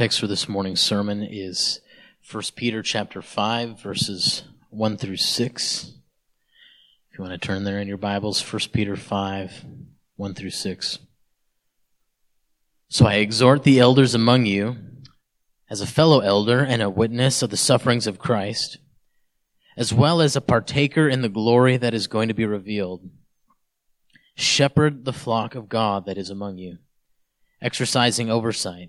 Text for this morning's sermon is 1 Peter chapter 5 verses 1 through 6. If you want to turn there in your Bibles, 1 Peter 5 1 through 6. So I exhort the elders among you as a fellow elder and a witness of the sufferings of Christ, as well as a partaker in the glory that is going to be revealed. Shepherd the flock of God that is among you, exercising oversight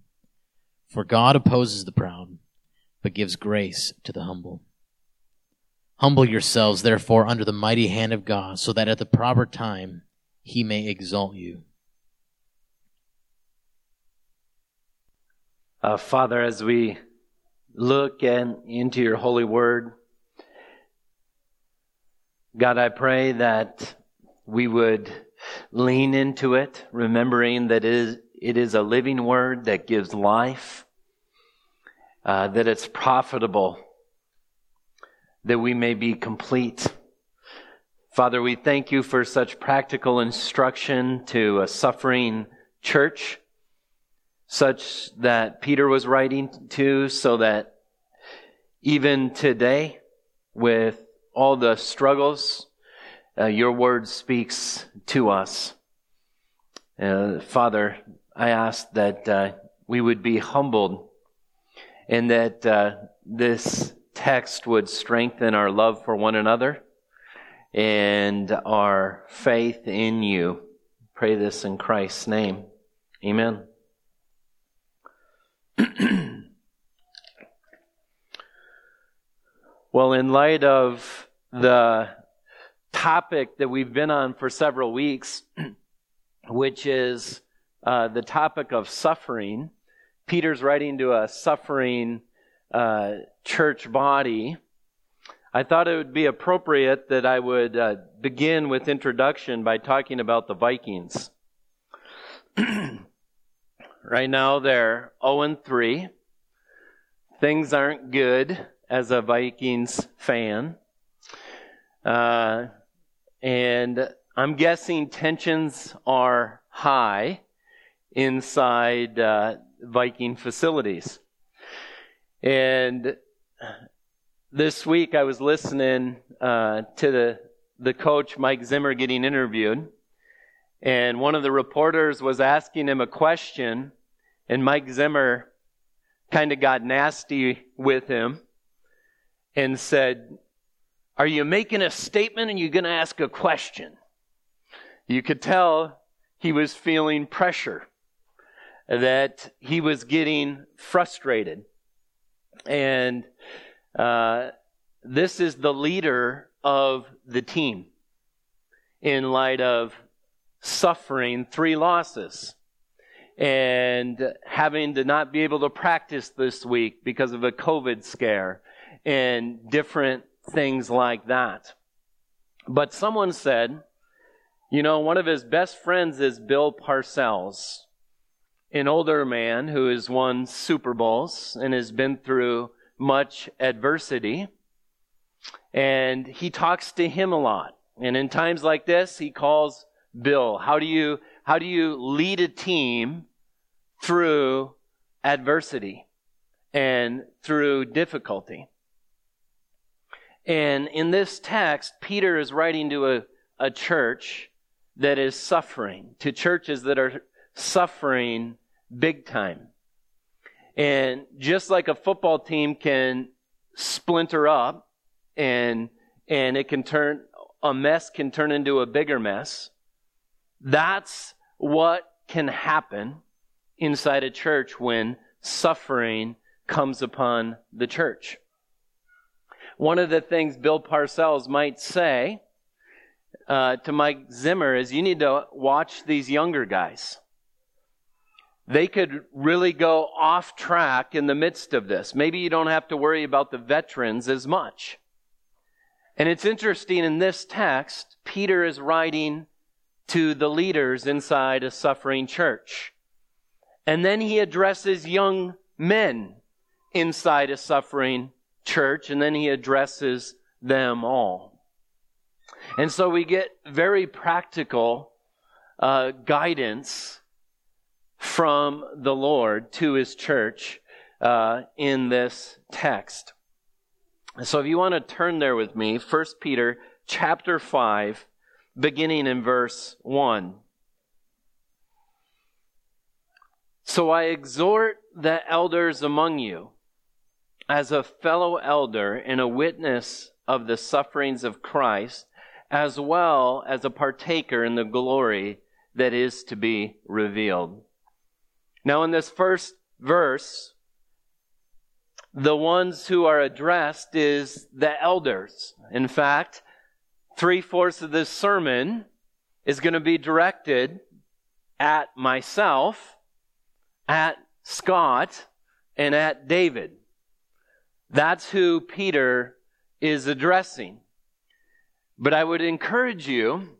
For God opposes the proud, but gives grace to the humble. Humble yourselves, therefore, under the mighty hand of God, so that at the proper time he may exalt you. Uh, Father, as we look in, into your holy word, God, I pray that we would lean into it, remembering that it is, it is a living word that gives life, uh, that it's profitable, that we may be complete. Father, we thank you for such practical instruction to a suffering church, such that Peter was writing to, so that even today, with all the struggles, uh, your word speaks to us. Uh, Father, I ask that uh, we would be humbled and that uh, this text would strengthen our love for one another and our faith in you. Pray this in Christ's name. Amen. well, in light of the topic that we've been on for several weeks, which is uh, the topic of suffering. Peter's writing to a suffering uh, church body. I thought it would be appropriate that I would uh, begin with introduction by talking about the Vikings. right now they're 0 and 3. Things aren't good as a Vikings fan. Uh, and I'm guessing tensions are high inside uh, Viking facilities. And this week I was listening uh, to the, the coach, Mike Zimmer, getting interviewed. And one of the reporters was asking him a question, and Mike Zimmer kind of got nasty with him and said, Are you making a statement and you're going to ask a question? You could tell he was feeling pressure that he was getting frustrated. And uh, this is the leader of the team in light of suffering three losses and having to not be able to practice this week because of a COVID scare and different things like that. But someone said, you know, one of his best friends is Bill Parcells an older man who has won Super Bowls and has been through much adversity. And he talks to him a lot. And in times like this, he calls Bill. How do you, how do you lead a team through adversity and through difficulty? And in this text, Peter is writing to a, a church that is suffering, to churches that are suffering big time. And just like a football team can splinter up and and it can turn a mess can turn into a bigger mess. That's what can happen inside a church when suffering comes upon the church. One of the things Bill Parcells might say uh, to Mike Zimmer is you need to watch these younger guys they could really go off track in the midst of this. Maybe you don't have to worry about the veterans as much. And it's interesting in this text, Peter is writing to the leaders inside a suffering church. And then he addresses young men inside a suffering church, and then he addresses them all. And so we get very practical uh, guidance from the Lord to his church uh, in this text. So if you want to turn there with me, 1 Peter chapter 5, beginning in verse 1. So I exhort the elders among you, as a fellow elder and a witness of the sufferings of Christ, as well as a partaker in the glory that is to be revealed. Now, in this first verse, the ones who are addressed is the elders. In fact, three fourths of this sermon is going to be directed at myself, at Scott, and at David. That's who Peter is addressing. But I would encourage you,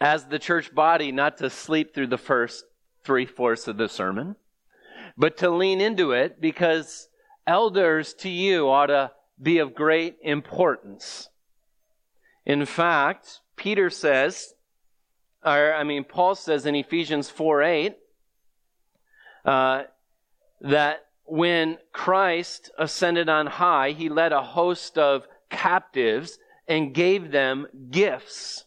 as the church body, not to sleep through the first three fourths of the sermon, but to lean into it because elders to you ought to be of great importance. In fact, Peter says, or I mean, Paul says in Ephesians 4 8, uh, that when Christ ascended on high, he led a host of captives and gave them gifts.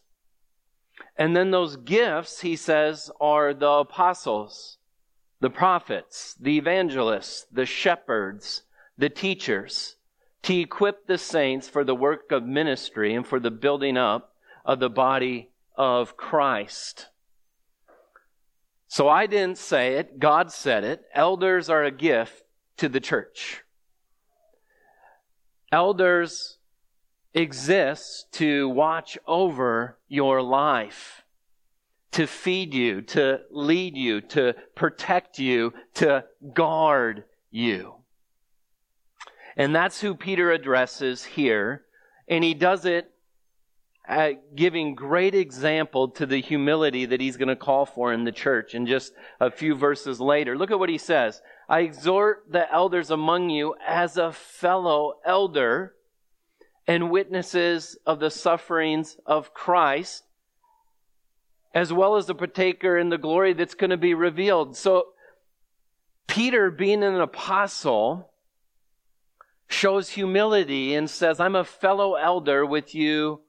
And then those gifts, he says, are the apostles, the prophets, the evangelists, the shepherds, the teachers, to equip the saints for the work of ministry and for the building up of the body of Christ. So I didn't say it, God said it. Elders are a gift to the church. Elders exist to watch over your life, to feed you, to lead you, to protect you, to guard you. And that's who Peter addresses here. And he does it uh, giving great example to the humility that he's going to call for in the church in just a few verses later. Look at what he says. I exhort the elders among you as a fellow elder and witnesses of the sufferings of Christ, as well as the partaker in the glory that's going to be revealed. So, Peter, being an apostle, shows humility and says, I'm a fellow elder with you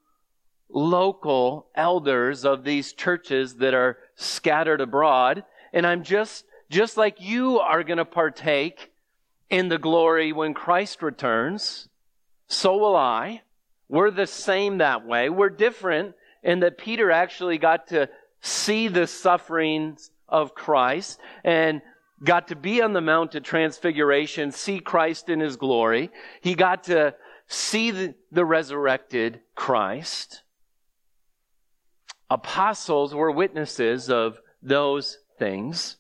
local elders of these churches that are scattered abroad. And I'm just, just like you are going to partake in the glory when Christ returns, so will I. We're the same that way. We're different in that Peter actually got to see the sufferings of Christ and got to be on the Mount of Transfiguration, see Christ in his glory. He got to see the, the resurrected Christ apostles were witnesses of those things.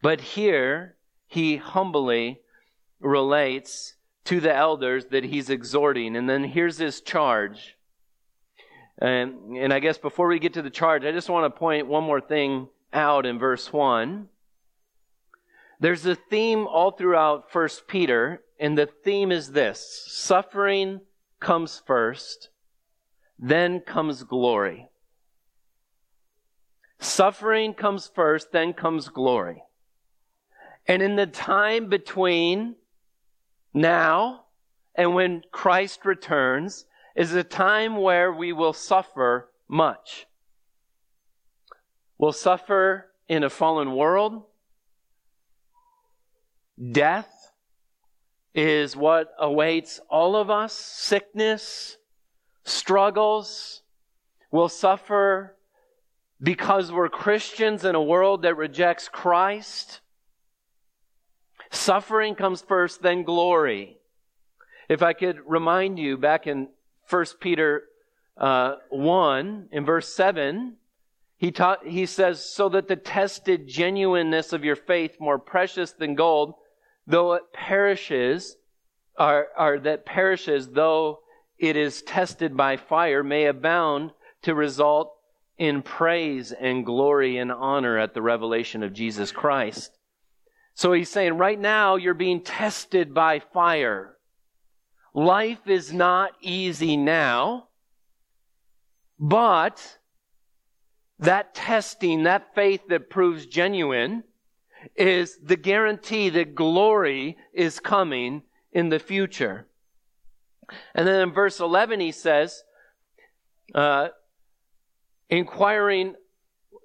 But here, he humbly relates to the elders that he's exhorting. And then here's his charge. And, and I guess before we get to the charge, I just want to point one more thing out in verse 1. There's a theme all throughout First Peter, and the theme is this suffering comes first, then comes glory. Suffering comes first, then comes glory. And in the time between now and when Christ returns is a time where we will suffer much. We'll suffer in a fallen world. Death is what awaits all of us. Sickness, struggles. We'll suffer because we're Christians in a world that rejects Christ. Suffering comes first, then glory. If I could remind you back in 1 Peter uh, 1, in verse 7, he, taught, he says, so that the tested genuineness of your faith, more precious than gold, though it perishes, or, or that perishes, though it is tested by fire, may abound to result in praise and glory and honor at the revelation of Jesus Christ. So he's saying, right now you're being tested by fire. Life is not easy now, but that testing, that faith that proves genuine, is the guarantee that glory is coming in the future. And then in verse 11, he says, uh, inquiring,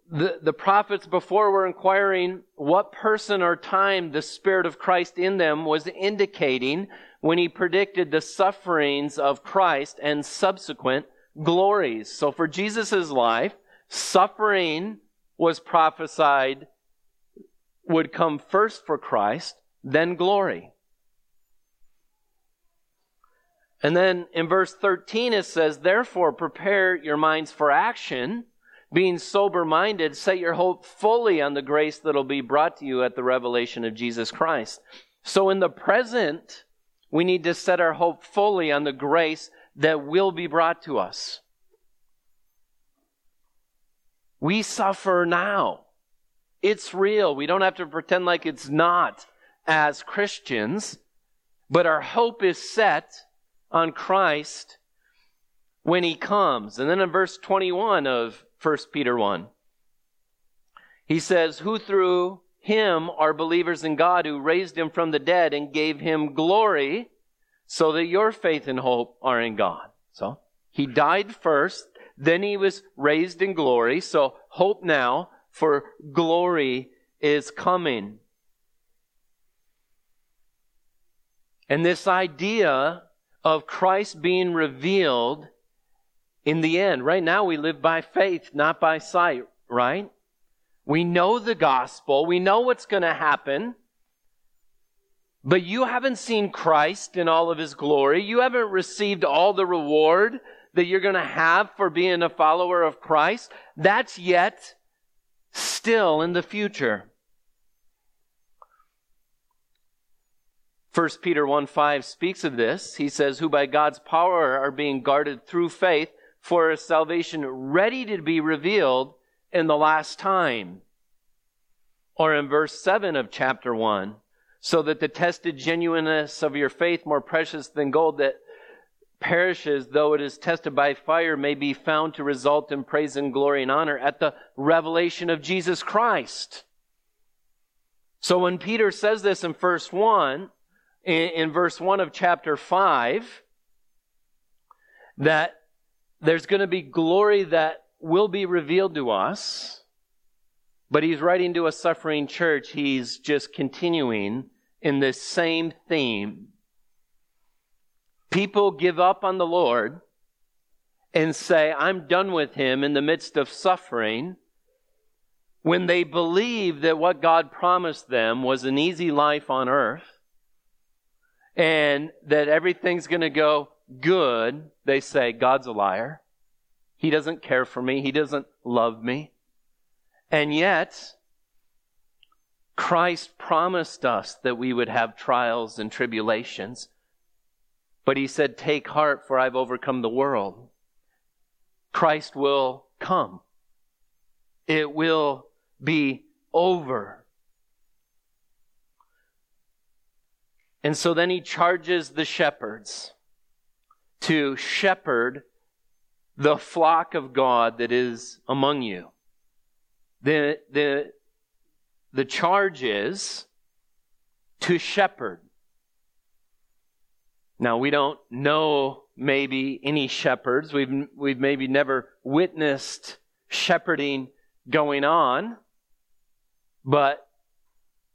the, the prophets before were inquiring what person or time the Spirit of Christ in them was indicating when he predicted the sufferings of Christ and subsequent glories. So for Jesus' life, Suffering was prophesied would come first for Christ, then glory. And then in verse 13 it says, Therefore prepare your minds for action, being sober minded, set your hope fully on the grace that'll be brought to you at the revelation of Jesus Christ. So in the present, we need to set our hope fully on the grace that will be brought to us. We suffer now. It's real. We don't have to pretend like it's not as Christians, but our hope is set on Christ when he comes. And then in verse 21 of 1 Peter 1, he says, Who through him are believers in God who raised him from the dead and gave him glory so that your faith and hope are in God. So he died first then he was raised in glory. So hope now for glory is coming. And this idea of Christ being revealed in the end, right now we live by faith, not by sight, right? We know the gospel. We know what's going to happen. But you haven't seen Christ in all of his glory. You haven't received all the reward that you're going to have for being a follower of Christ, that's yet still in the future. 1 Peter 1 5 speaks of this. He says, Who by God's power are being guarded through faith for a salvation ready to be revealed in the last time. Or in verse 7 of chapter 1, so that the tested genuineness of your faith, more precious than gold that perishes, though it is tested by fire, may be found to result in praise and glory and honor at the revelation of Jesus Christ. So when Peter says this in verse 1, in, verse 1 of chapter 5, that there's going to be glory that will be revealed to us, but he's writing to a suffering church. He's just continuing in this same theme people give up on the Lord and say, I'm done with him in the midst of suffering, when they believe that what God promised them was an easy life on earth and that everything's going to go good, they say, God's a liar. He doesn't care for me. He doesn't love me. And yet, Christ promised us that we would have trials and tribulations. But he said, Take heart, for I've overcome the world. Christ will come. It will be over. And so then he charges the shepherds to shepherd the flock of God that is among you. The, the, the charge is to shepherd. Now, we don't know maybe any shepherds. We've, we've maybe never witnessed shepherding going on, but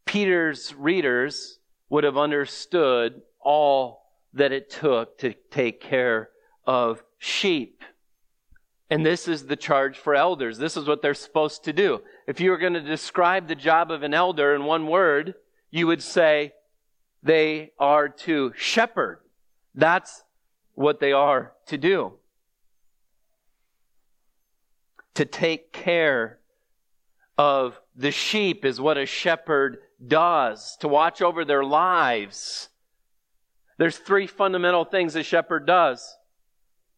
Peter's readers would have understood all that it took to take care of sheep. And this is the charge for elders. This is what they're supposed to do. If you were going to describe the job of an elder in one word, you would say they are to shepherd. That's what they are to do. To take care of the sheep is what a shepherd does, to watch over their lives. There's three fundamental things a shepherd does.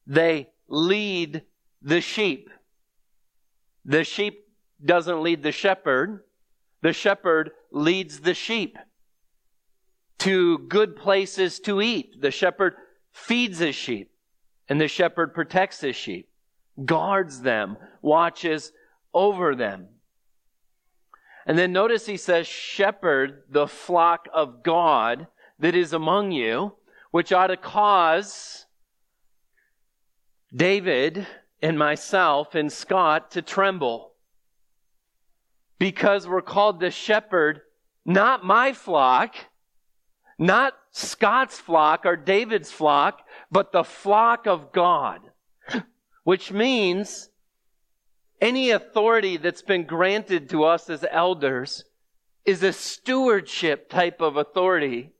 They lead the sheep. The sheep doesn't lead the shepherd. The shepherd leads the sheep to good places to eat. The shepherd feeds his sheep, and the shepherd protects his sheep, guards them, watches over them. And then notice he says, Shepherd the flock of God that is among you, which ought to cause David and myself and Scott to tremble. Because we're called to shepherd not my flock, not Scott's flock or David's flock, but the flock of God. Which means any authority that's been granted to us as elders is a stewardship type of authority.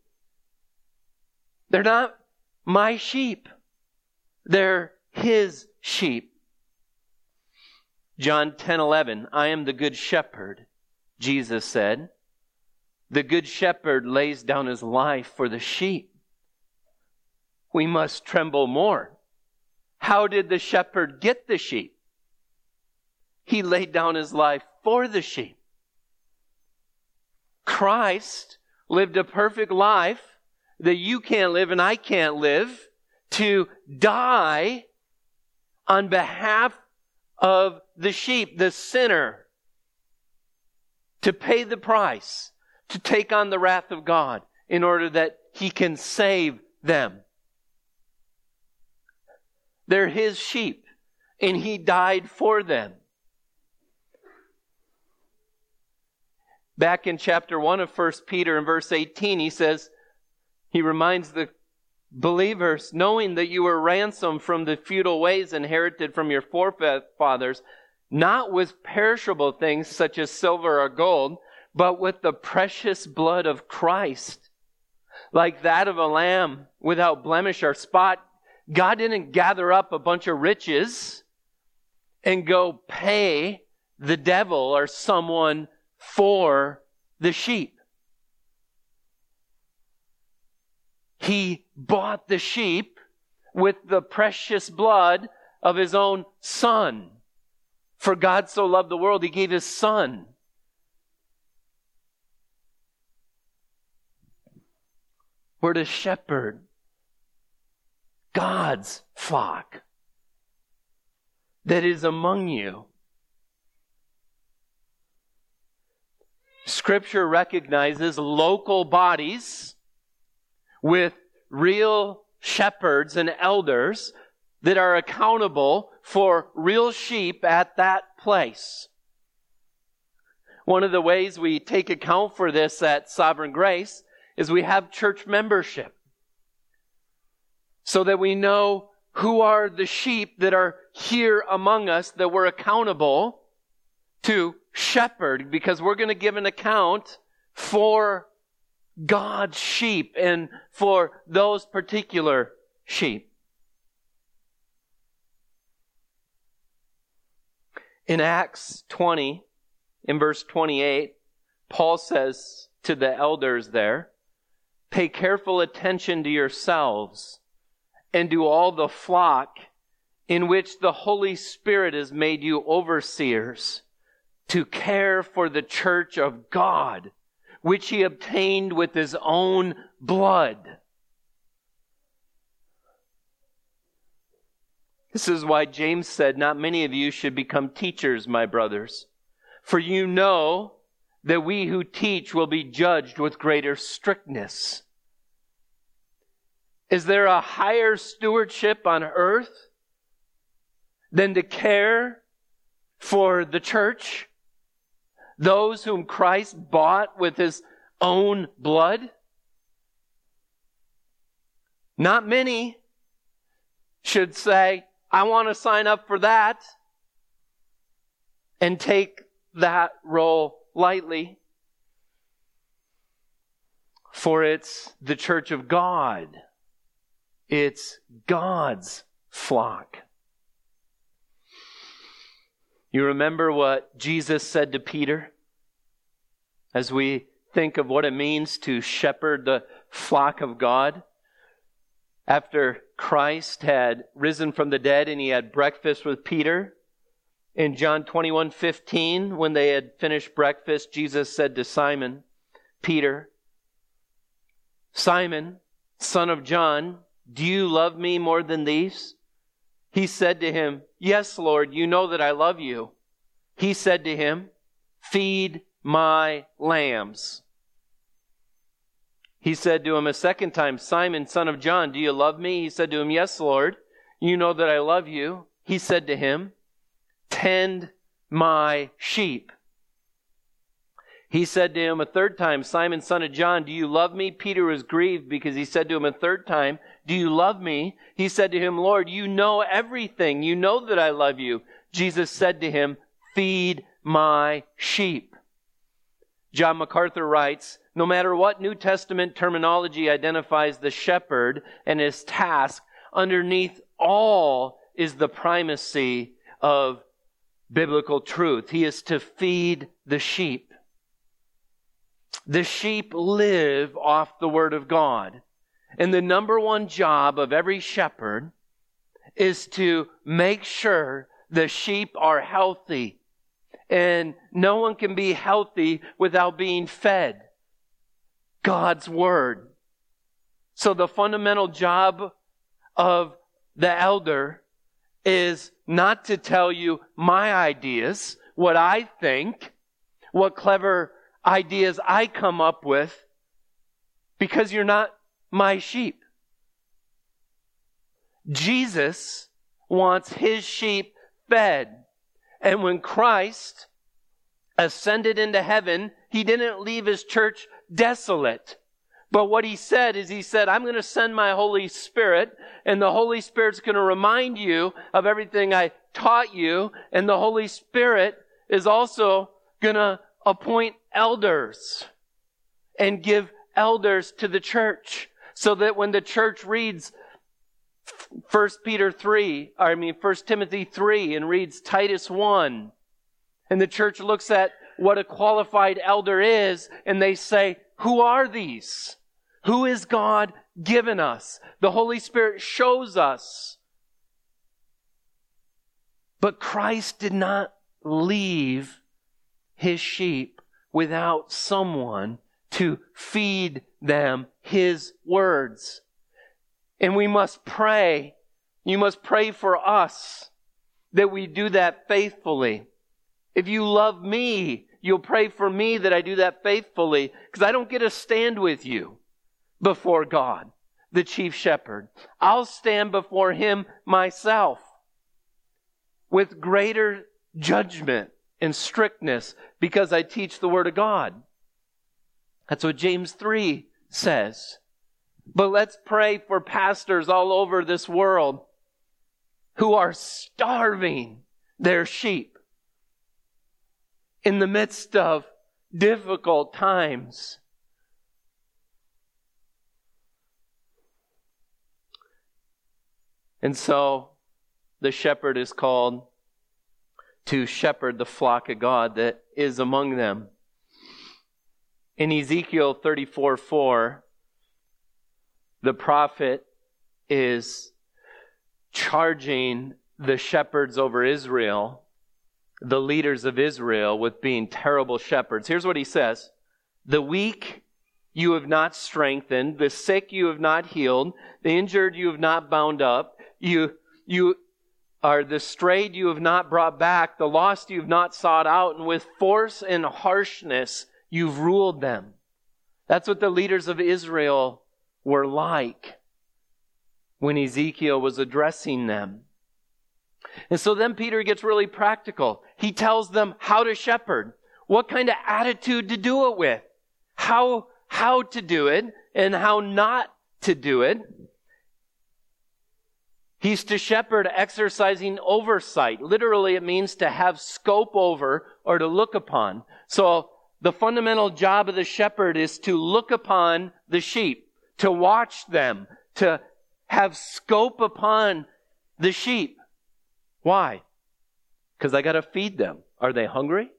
They're not my sheep. They're his sheep. John 10 11, I am the good shepherd, Jesus said. The good shepherd lays down his life for the sheep. We must tremble more. How did the shepherd get the sheep? He laid down his life for the sheep. Christ lived a perfect life that you can't live and I can't live to die on behalf of the sheep, the sinner, to pay the price, to take on the wrath of God in order that he can save them. They're his sheep, and he died for them. Back in chapter 1 of 1 Peter in verse 18, he says, he reminds the believers, knowing that you were ransomed from the futile ways inherited from your forefathers, not with perishable things such as silver or gold, but with the precious blood of Christ, like that of a lamb without blemish or spot. God didn't gather up a bunch of riches and go pay the devil or someone for the sheep. He bought the sheep with the precious blood of his own son. For God so loved the world, he gave his son. We're shepherd God's flock that is among you. Scripture recognizes local bodies with real shepherds and elders that are accountable for real sheep at that place. One of the ways we take account for this at Sovereign Grace is we have church membership so that we know who are the sheep that are here among us that we're accountable to shepherd because we're going to give an account for God's sheep and for those particular sheep. In Acts 20, in verse 28, Paul says to the elders there, Pay careful attention to yourselves and to all the flock in which the Holy Spirit has made you overseers to care for the church of God which he obtained with his own blood. This is why James said, Not many of you should become teachers, my brothers, for you know that we who teach will be judged with greater strictness. Is there a higher stewardship on earth than to care for the church? Those whom Christ bought with his own blood? Not many should say, I want to sign up for that and take that role lightly. For it's the church of God. It's God's flock. You remember what Jesus said to Peter? As we think of what it means to shepherd the flock of God. After Christ had risen from the dead and he had breakfast with Peter, in John 21 15, when they had finished breakfast, Jesus said to Simon, Peter, Simon, son of John, do you love me more than these? He said to him, Yes, Lord, you know that I love you. He said to him, Feed my lambs. He said to him a second time, Simon, son of John, do you love me? He said to him, Yes, Lord, you know that I love you. He said to him, Tend my sheep. He said to him a third time, Simon, son of John, do you love me? Peter was grieved because he said to him a third time, Do you love me? He said to him, Lord, you know everything. You know that I love you. Jesus said to him, Feed my sheep. John MacArthur writes, no matter what New Testament terminology identifies the shepherd and his task, underneath all is the primacy of biblical truth. He is to feed the sheep. The sheep live off the Word of God. And the number one job of every shepherd is to make sure the sheep are healthy. And no one can be healthy without being fed God's Word. So the fundamental job of the elder is not to tell you my ideas, what I think, what clever ideas I come up with, because you're not my sheep. Jesus wants his sheep fed. And when Christ ascended into heaven, he didn't leave his church desolate. But what he said is, he said, I'm going to send my Holy Spirit, and the Holy Spirit's going to remind you of everything I taught you, and the Holy Spirit is also going to appoint elders and give elders to the church so that when the church reads 1 Peter 3, I mean 1 Timothy 3 and reads Titus 1, and the church looks at what a qualified elder is and they say, who are these? Who is God given us? The Holy Spirit shows us. But Christ did not leave his sheep without someone to feed them his words. And we must pray. You must pray for us that we do that faithfully. If you love me, You'll pray for me that I do that faithfully because I don't get to stand with you before God, the chief shepherd. I'll stand before him myself with greater judgment and strictness because I teach the word of God. That's what James 3 says. But let's pray for pastors all over this world who are starving their sheep in the midst of difficult times. And so the shepherd is called to shepherd the flock of God that is among them. In Ezekiel 34 4, the prophet is charging the shepherds over Israel the leaders of Israel with being terrible shepherds. Here's what he says The weak you have not strengthened, the sick you have not healed, the injured you have not bound up, you, you are the strayed you have not brought back, the lost you have not sought out, and with force and harshness you've ruled them. That's what the leaders of Israel were like when Ezekiel was addressing them. And so then Peter gets really practical. He tells them how to shepherd, what kind of attitude to do it with, how, how to do it, and how not to do it. He's to shepherd exercising oversight. Literally, it means to have scope over or to look upon. So the fundamental job of the shepherd is to look upon the sheep, to watch them, to have scope upon the sheep. Why? because I got to feed them. Are they hungry?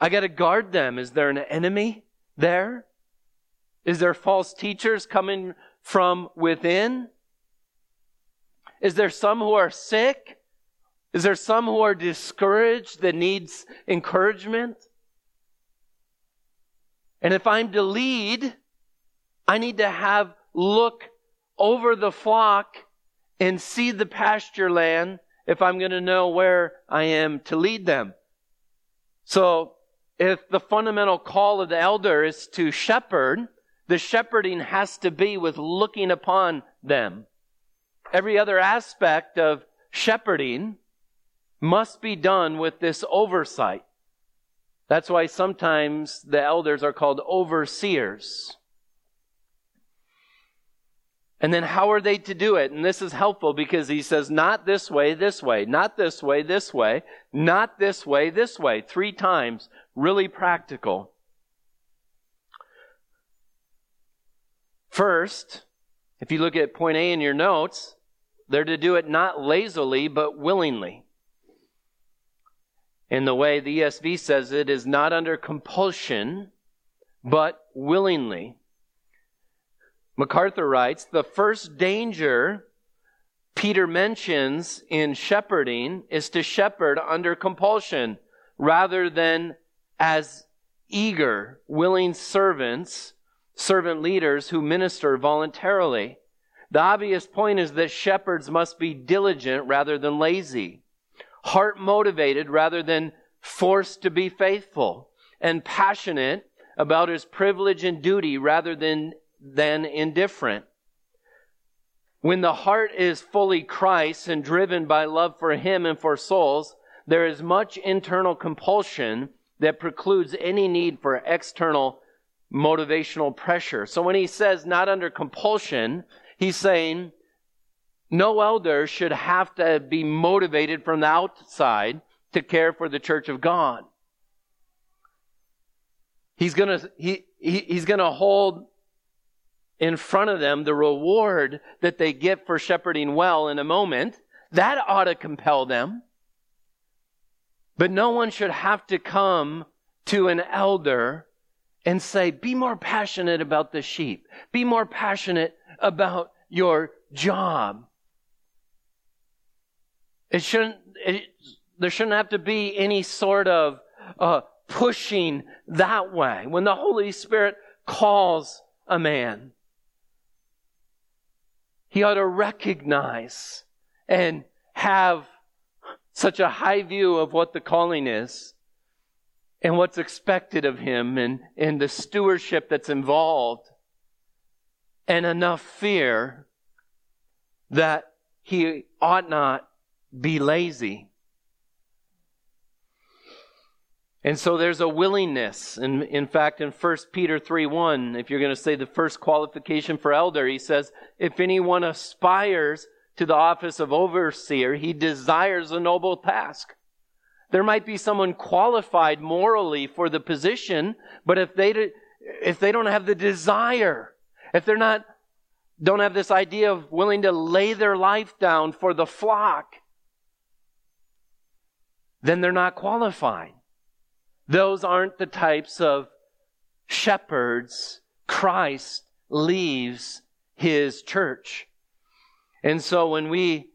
I got to guard them. Is there an enemy there? Is there false teachers coming from within? Is there some who are sick? Is there some who are discouraged that needs encouragement? And if I'm to lead, I need to have look over the flock and see the pasture land if I'm going to know where I am to lead them. So if the fundamental call of the elder is to shepherd, the shepherding has to be with looking upon them. Every other aspect of shepherding must be done with this oversight. That's why sometimes the elders are called overseers. And then how are they to do it? And this is helpful because he says, not this way, this way, not this way, this way, not this way, this way, three times. Really practical. First, if you look at point A in your notes, they're to do it not lazily, but willingly. In the way the ESV says it is not under compulsion, but willingly. MacArthur writes The first danger Peter mentions in shepherding is to shepherd under compulsion rather than as eager, willing servants, servant leaders who minister voluntarily. The obvious point is that shepherds must be diligent rather than lazy, heart motivated rather than forced to be faithful, and passionate about his privilege and duty rather than than indifferent. When the heart is fully Christ and driven by love for Him and for souls, there is much internal compulsion that precludes any need for external motivational pressure. So when he says not under compulsion, he's saying no elder should have to be motivated from the outside to care for the church of God. He's gonna, he, he he's gonna hold in front of them the reward that they get for shepherding well in a moment. That ought to compel them. But no one should have to come to an elder and say, be more passionate about the sheep. Be more passionate about your job. It shouldn't, it, there shouldn't have to be any sort of uh, pushing that way. When the Holy Spirit calls a man, he ought to recognize and have such a high view of what the calling is and what's expected of him and, and the stewardship that's involved and enough fear that he ought not be lazy. And so there's a willingness. And in fact, in 1 Peter 3 1, if you're going to say the first qualification for elder, he says, if anyone aspires to the office of overseer, he desires a noble task. There might be someone qualified morally for the position, but if they, if they don't have the desire, if they're not, don't have this idea of willing to lay their life down for the flock, then they're not qualified. Those aren't the types of shepherds Christ leaves his church. And so when we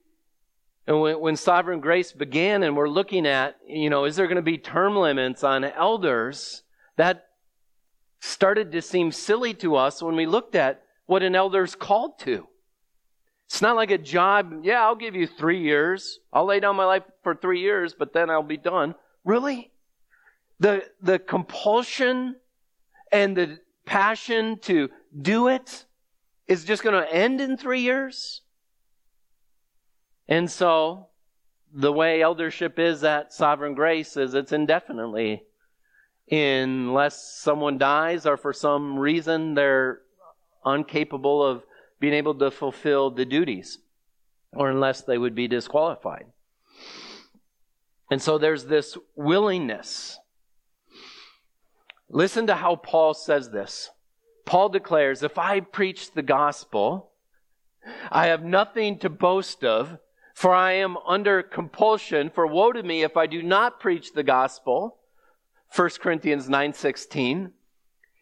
when, when sovereign grace began and we're looking at, you know, is there going to be term limits on elders? That started to seem silly to us when we looked at what an elder's called to. It's not like a job, yeah, I'll give you three years. I'll lay down my life for three years, but then I'll be done. Really? the, the compulsion and the passion to do it is just going to end in three years. And so, the way eldership is at Sovereign Grace is it's indefinitely. Unless someone dies or for some reason they're incapable of being able to fulfill the duties, or unless they would be disqualified. And so there's this willingness Listen to how Paul says this. Paul declares, If I preach the gospel, I have nothing to boast of, For I am under compulsion, for woe to me if I do not preach the gospel. 1 Corinthians 9:16.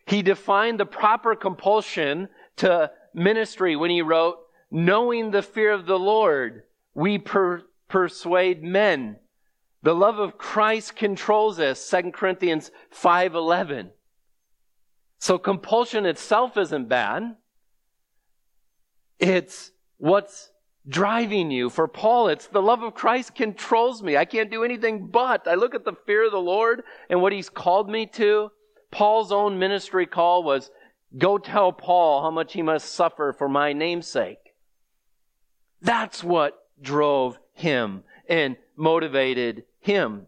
He defined the proper compulsion to ministry when he wrote, "Knowing the fear of the Lord, we per- persuade men." The love of Christ controls us, 2 Corinthians 5:11. So compulsion itself isn't bad. It's what's driving you. For Paul, it's the love of Christ controls me. I can't do anything but. I look at the fear of the Lord and what he's called me to. Paul's own ministry call was go tell Paul how much he must suffer for my namesake. That's what drove him and motivated him.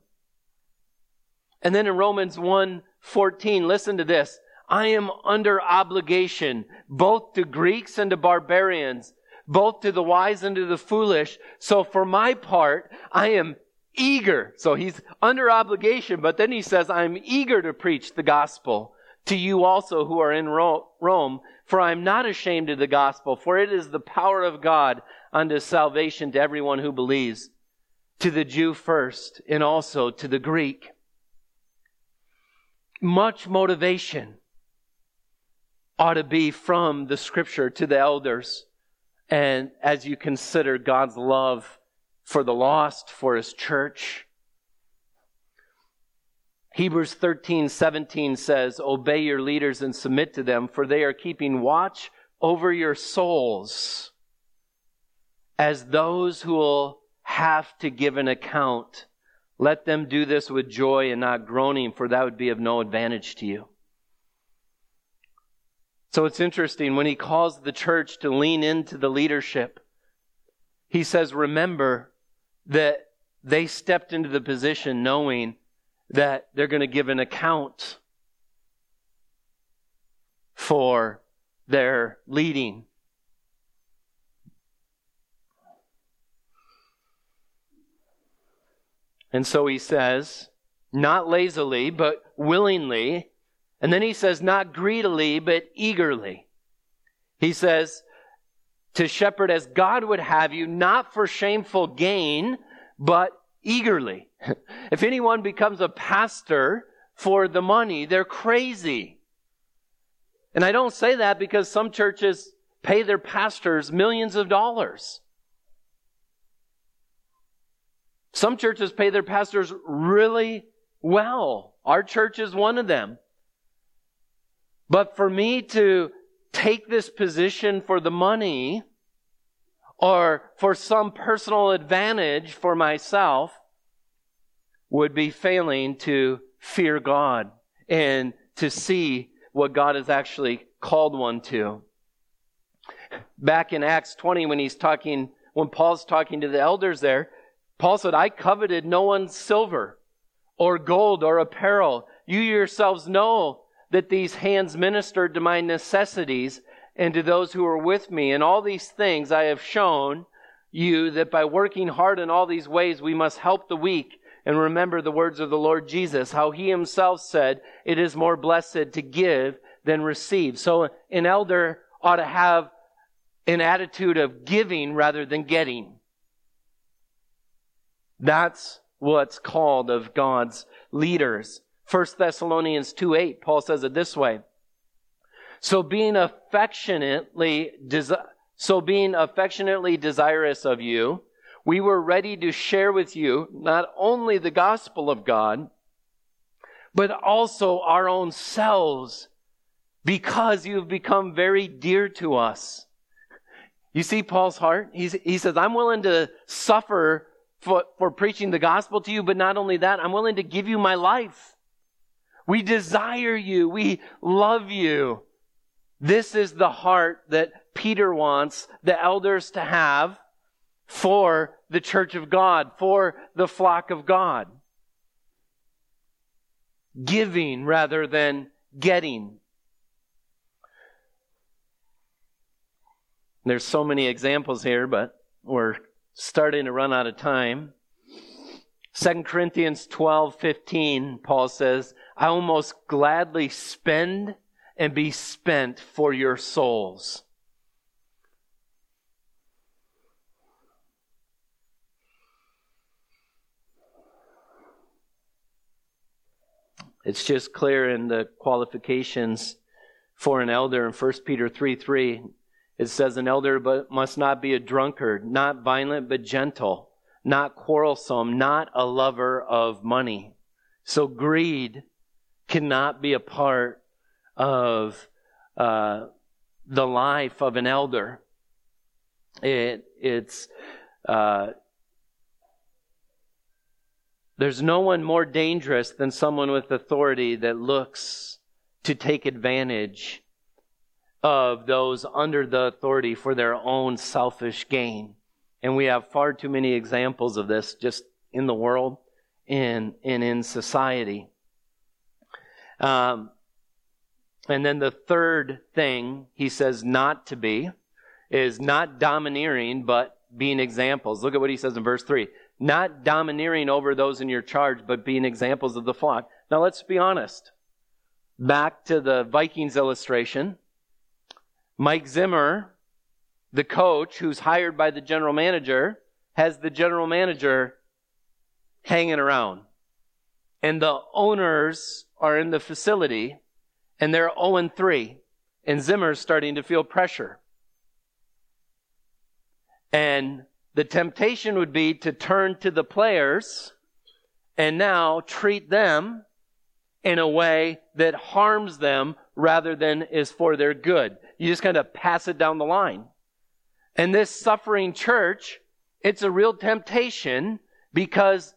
And then in Romans 1 14, listen to this. I am under obligation both to Greeks and to barbarians both to the wise and to the foolish. So for my part, I am eager. So he's under obligation, but then he says, I'm eager to preach the gospel to you also who are in Rome, for I am not ashamed of the gospel, for it is the power of God unto salvation to everyone who believes, to the Jew first, and also to the Greek. Much motivation ought to be from the scripture to the elders and as you consider God's love for the lost, for his church, Hebrews 13, 17 says, Obey your leaders and submit to them, for they are keeping watch over your souls as those who will have to give an account. Let them do this with joy and not groaning, for that would be of no advantage to you. So it's interesting when he calls the church to lean into the leadership, he says, Remember that they stepped into the position knowing that they're going to give an account for their leading. And so he says, not lazily, but willingly, and then he says, not greedily, but eagerly. He says, to shepherd as God would have you, not for shameful gain, but eagerly. if anyone becomes a pastor for the money, they're crazy. And I don't say that because some churches pay their pastors millions of dollars. Some churches pay their pastors really well. Our church is one of them. But for me to take this position for the money or for some personal advantage for myself would be failing to fear God and to see what God has actually called one to. Back in Acts 20, when he's talking, when Paul's talking to the elders there, Paul said, I coveted no one's silver or gold or apparel. You yourselves know that these hands ministered to my necessities and to those who were with me. And all these things I have shown you that by working hard in all these ways, we must help the weak and remember the words of the Lord Jesus, how he himself said, it is more blessed to give than receive. So an elder ought to have an attitude of giving rather than getting. That's what's called of God's leaders. 1 Thessalonians 2 8, Paul says it this way. So being affectionately, desi- so being affectionately desirous of you, we were ready to share with you not only the gospel of God, but also our own selves because you've become very dear to us. You see Paul's heart? He's, he says, I'm willing to suffer for, for preaching the gospel to you, but not only that, I'm willing to give you my life. We desire you. We love you. This is the heart that Peter wants the elders to have for the church of God, for the flock of God. Giving rather than getting. There's so many examples here, but we're starting to run out of time. 2 Corinthians 12, 15, Paul says, I almost gladly spend and be spent for your souls. It's just clear in the qualifications for an elder in 1 Peter 3 3. It says, An elder but must not be a drunkard, not violent but gentle, not quarrelsome, not a lover of money. So greed cannot be a part of uh, the life of an elder. It, it's uh, there's no one more dangerous than someone with authority that looks to take advantage of those under the authority for their own selfish gain. And we have far too many examples of this just in the world and, and in society. Um, and then the third thing he says not to be is not domineering, but being examples. Look at what he says in verse 3 not domineering over those in your charge, but being examples of the flock. Now let's be honest. Back to the Vikings illustration. Mike Zimmer, the coach who's hired by the general manager, has the general manager hanging around. And the owners are in the facility and they're 0 and 3. And Zimmer's starting to feel pressure. And the temptation would be to turn to the players and now treat them in a way that harms them rather than is for their good. You just kind of pass it down the line. And this suffering church, it's a real temptation because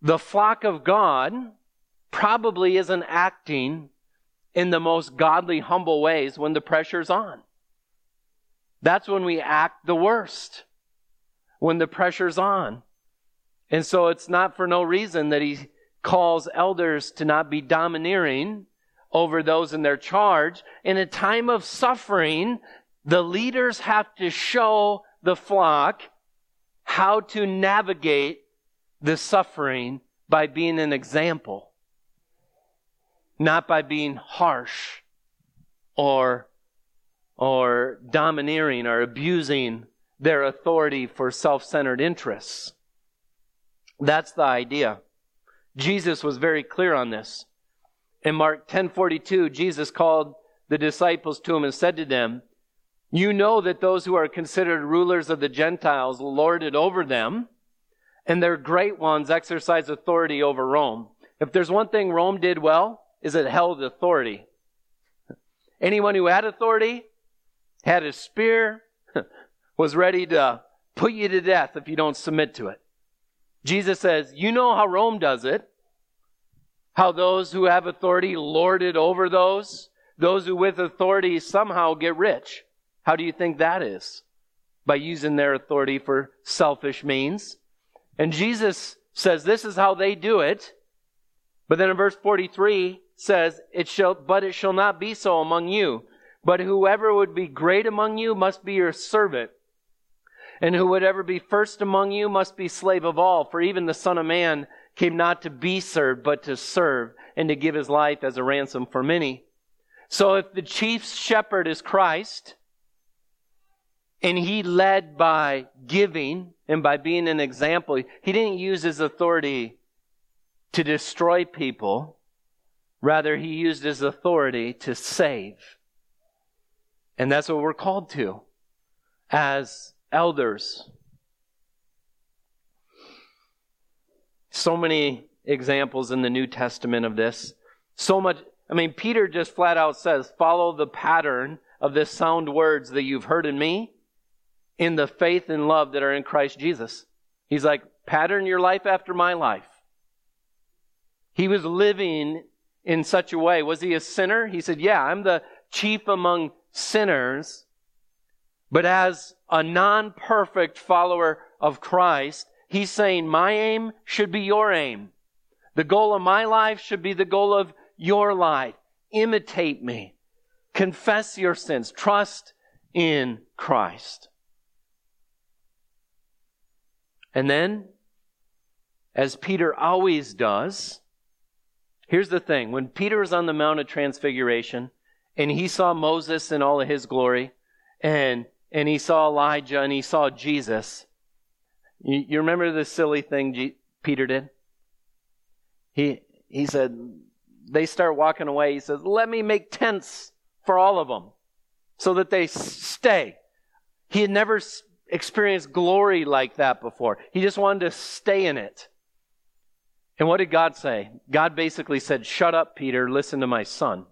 the flock of God probably isn't acting in the most godly, humble ways when the pressure's on. That's when we act the worst when the pressure's on. And so it's not for no reason that he calls elders to not be domineering over those in their charge. In a time of suffering, the leaders have to show the flock how to navigate the suffering by being an example, not by being harsh or, or domineering or abusing their authority for self centered interests. That's the idea. Jesus was very clear on this. In Mark 10:42, Jesus called the disciples to him and said to them, "You know that those who are considered rulers of the Gentiles lord it over them, and their great ones exercise authority over Rome." If there's one thing Rome did well, is it held authority. Anyone who had authority had a spear, was ready to put you to death if you don't submit to it. Jesus says, You know how Rome does it. How those who have authority lord it over those. Those who with authority somehow get rich. How do you think that is? By using their authority for selfish means. And Jesus says this is how they do it. But then in verse 43 says, it shall, but it shall not be so among you. But whoever would be great among you must be your servant. And who would ever be first among you must be slave of all. For even the Son of Man came not to be served, but to serve and to give his life as a ransom for many. So if the chief shepherd is Christ, and he led by giving and by being an example, he didn't use his authority to destroy people. Rather, he used his authority to save. And that's what we're called to as elders. So many examples in the New Testament of this. So much. I mean, Peter just flat out says, follow the pattern of the sound words that you've heard in me in the faith and love that are in Christ Jesus. He's like, pattern your life after my life. He was living in such a way. Was he a sinner? He said, yeah, I'm the chief among sinners. But as a non perfect follower of Christ, he's saying, My aim should be your aim. The goal of my life should be the goal of your life. Imitate me. Confess your sins. Trust in Christ. And then, as Peter always does, here's the thing. When Peter was on the Mount of Transfiguration and he saw Moses in all of his glory, and and he saw Elijah and he saw Jesus. You, you remember the silly thing G- Peter did? He, he said, they start walking away, he says, Let me make tents for all of them so that they stay. He had never experienced glory like that before. He just wanted to stay in it. And what did God say? God basically said, Shut up, Peter, listen to my son.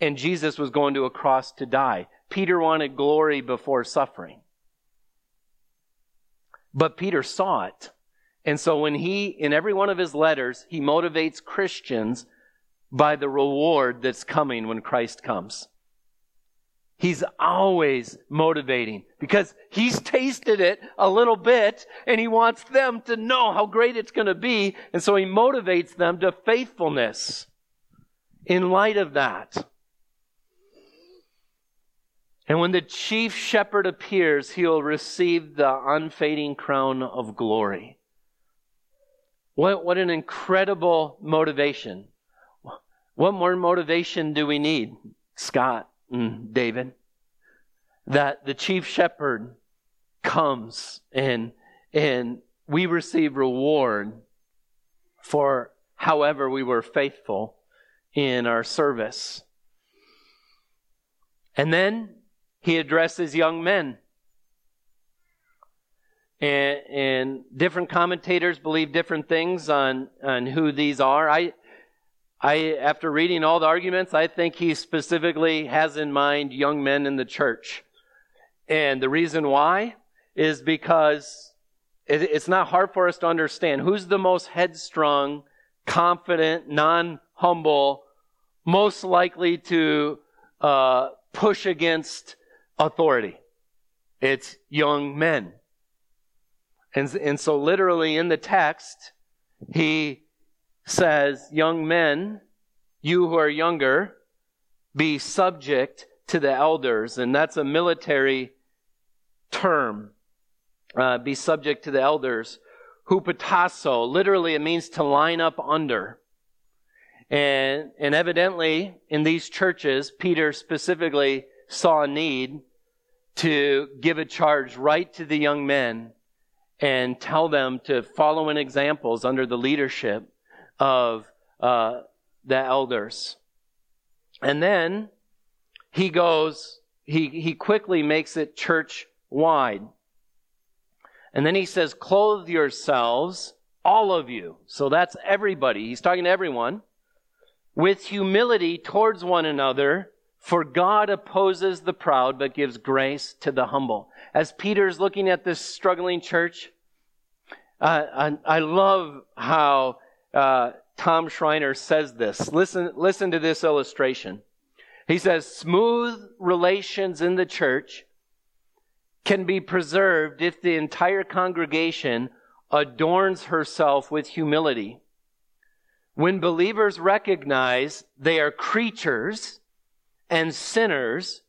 And Jesus was going to a cross to die. Peter wanted glory before suffering. But Peter saw it. And so when he, in every one of his letters, he motivates Christians by the reward that's coming when Christ comes. He's always motivating because he's tasted it a little bit and he wants them to know how great it's going to be. And so he motivates them to faithfulness in light of that. And when the chief shepherd appears, he'll receive the unfading crown of glory. What, what an incredible motivation. What more motivation do we need, Scott Mm, David? That the chief shepherd comes and, and we receive reward for however we were faithful in our service. And then he addresses young men. And, and, different commentators believe different things on, on who these are. I, I, after reading all the arguments, I think he specifically has in mind young men in the church. And the reason why is because it, it's not hard for us to understand who's the most headstrong, confident, non-humble, most likely to uh, push against authority. It's young men. And, and so literally in the text, he says, young men, you who are younger, be subject to the elders. And that's a military term. Uh, be subject to the elders. Hupotasso, literally it means to line up under. And, and evidently in these churches, Peter specifically saw a need to give a charge right to the young men and tell them to follow in examples under the leadership of uh, the elders. And then he goes, he, he quickly makes it church wide. And then he says, clothe yourselves, all of you. So that's everybody. He's talking to everyone. With humility towards one another, for God opposes the proud, but gives grace to the humble. As Peter's looking at this struggling church, uh, I, I, love how uh, Tom Schreiner says this. Listen, listen to this illustration. He says, smooth relations in the church can be preserved if the entire congregation adorns herself with humility. When believers recognize they are creatures and sinners,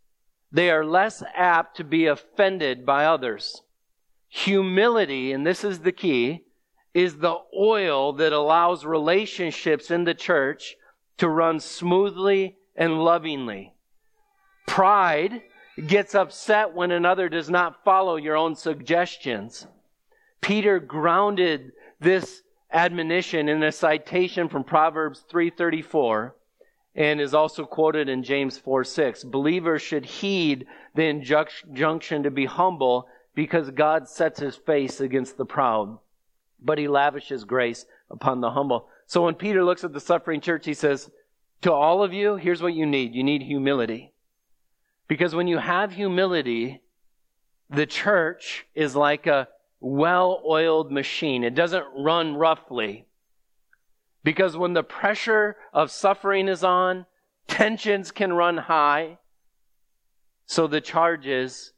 they are less apt to be offended by others. Humility, and this is the key, is the oil that allows relationships in the church to run smoothly and lovingly. Pride gets upset when another does not follow your own suggestions. Peter grounded this admonition in a citation from Proverbs 334 and is also quoted in James 4 6. Believers should heed the injunction to be humble because God sets his face against the proud, but he lavishes grace upon the humble. So when Peter looks at the suffering church, he says, To all of you, here's what you need you need humility. Because when you have humility, the church is like a well oiled machine, it doesn't run roughly. Because when the pressure of suffering is on, tensions can run high. So the charge is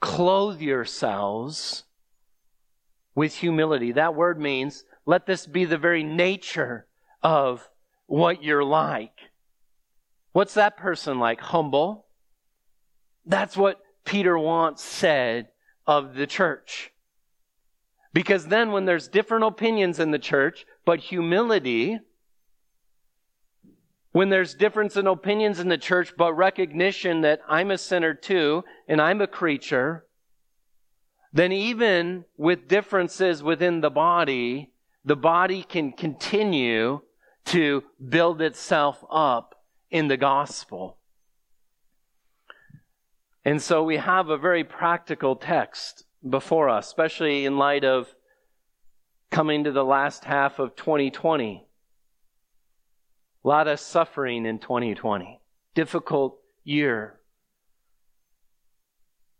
clothe yourselves with humility. That word means let this be the very nature of what you're like. What's that person like? Humble. That's what Peter once said of the church. Because then when there's different opinions in the church, but humility, when there's difference in opinions in the church, but recognition that I'm a sinner too, and I'm a creature, then even with differences within the body, the body can continue to build itself up in the gospel. And so we have a very practical text before us, especially in light of coming to the last half of 2020. A lot of suffering in 2020. Difficult year.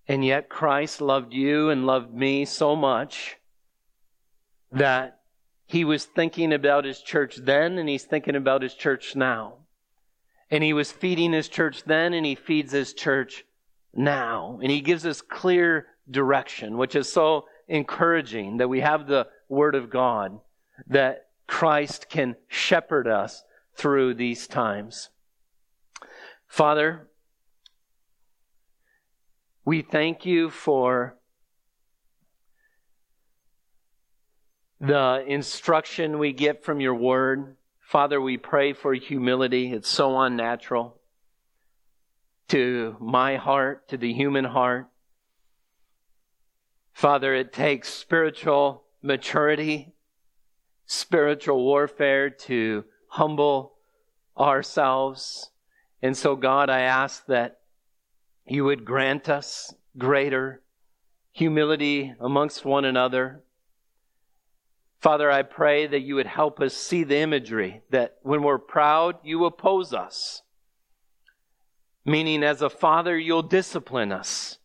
And yet Christ loved you and loved me so much that he was thinking about his church then and he's thinking about his church now. And he was feeding his church then and he feeds his church now. And he gives us clear direction, which is so encouraging that we have the word of God, that Christ can shepherd us through these times. Father, we thank you for the instruction we get from your word. Father, we pray for humility. It's so unnatural to my heart, to the human heart. Father, it takes spiritual maturity, spiritual warfare to humble ourselves. And so, God, I ask that you would grant us greater humility amongst one another Father, I pray that you would help us see the imagery that when we're proud, you oppose us. Meaning, as a father, you'll discipline us.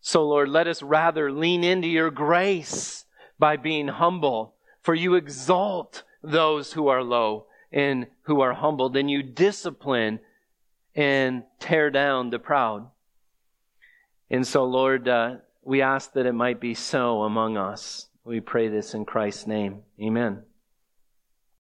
So, Lord, let us rather lean into your grace by being humble, for you exalt those who are low and who are humbled, and you discipline and tear down the proud. And so, Lord, uh, we ask that it might be so among us. We pray this in Christ's name. Amen.